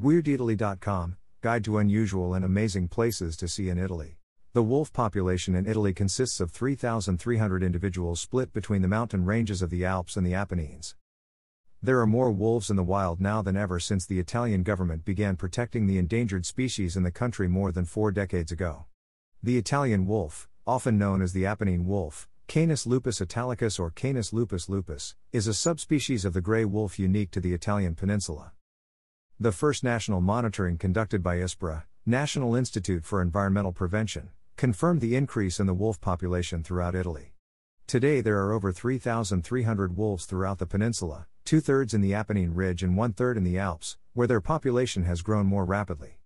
WeirdItaly.com Guide to Unusual and Amazing Places to See in Italy. The wolf population in Italy consists of 3,300 individuals split between the mountain ranges of the Alps and the Apennines. There are more wolves in the wild now than ever since the Italian government began protecting the endangered species in the country more than four decades ago. The Italian wolf, often known as the Apennine wolf, Canis lupus italicus or Canis lupus lupus, is a subspecies of the gray wolf unique to the Italian peninsula. The first national monitoring conducted by ISPRA, National Institute for Environmental Prevention, confirmed the increase in the wolf population throughout Italy. Today there are over 3,300 wolves throughout the peninsula, two thirds in the Apennine Ridge and one third in the Alps, where their population has grown more rapidly.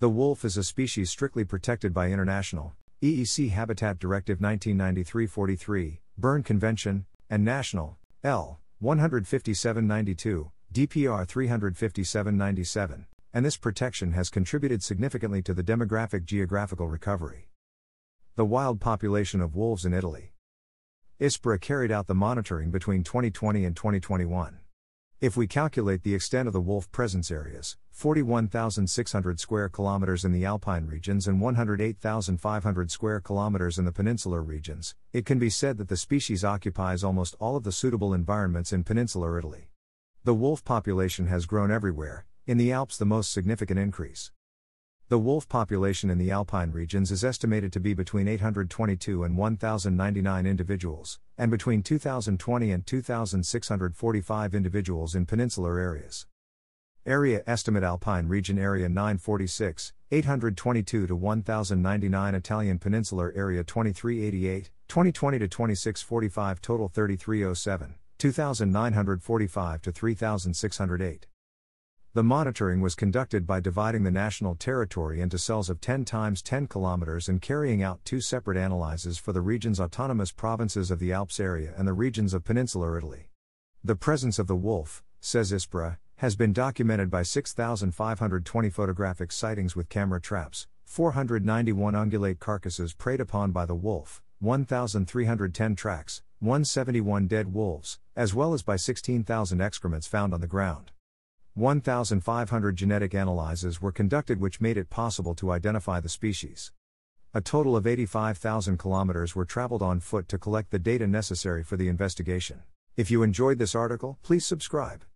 The wolf is a species strictly protected by international EEC Habitat Directive 1993-43, Berne Convention, and National L. 15792, DPR 35797, and this protection has contributed significantly to the demographic geographical recovery. The wild population of wolves in Italy. ISPRA carried out the monitoring between 2020 and 2021. If we calculate the extent of the wolf presence areas, 41,600 square kilometers in the alpine regions and 108,500 square kilometers in the peninsular regions, it can be said that the species occupies almost all of the suitable environments in peninsular Italy. The wolf population has grown everywhere, in the Alps the most significant increase. The wolf population in the alpine regions is estimated to be between 822 and 1099 individuals, and between 2020 and 2645 individuals in peninsular areas. Area estimate Alpine region area 946, 822 to 1099 Italian peninsular area 2388, 2020 to 2645 total 3307, 2945 to 3608. The monitoring was conducted by dividing the national territory into cells of 10 times 10 kilometers and carrying out two separate analyses for the region's autonomous provinces of the Alps area and the regions of peninsular Italy. The presence of the wolf, says ISPRA, has been documented by 6,520 photographic sightings with camera traps, 491 ungulate carcasses preyed upon by the wolf, 1,310 tracks, 171 dead wolves, as well as by 16,000 excrements found on the ground. 1,500 genetic analyses were conducted, which made it possible to identify the species. A total of 85,000 kilometers were traveled on foot to collect the data necessary for the investigation. If you enjoyed this article, please subscribe.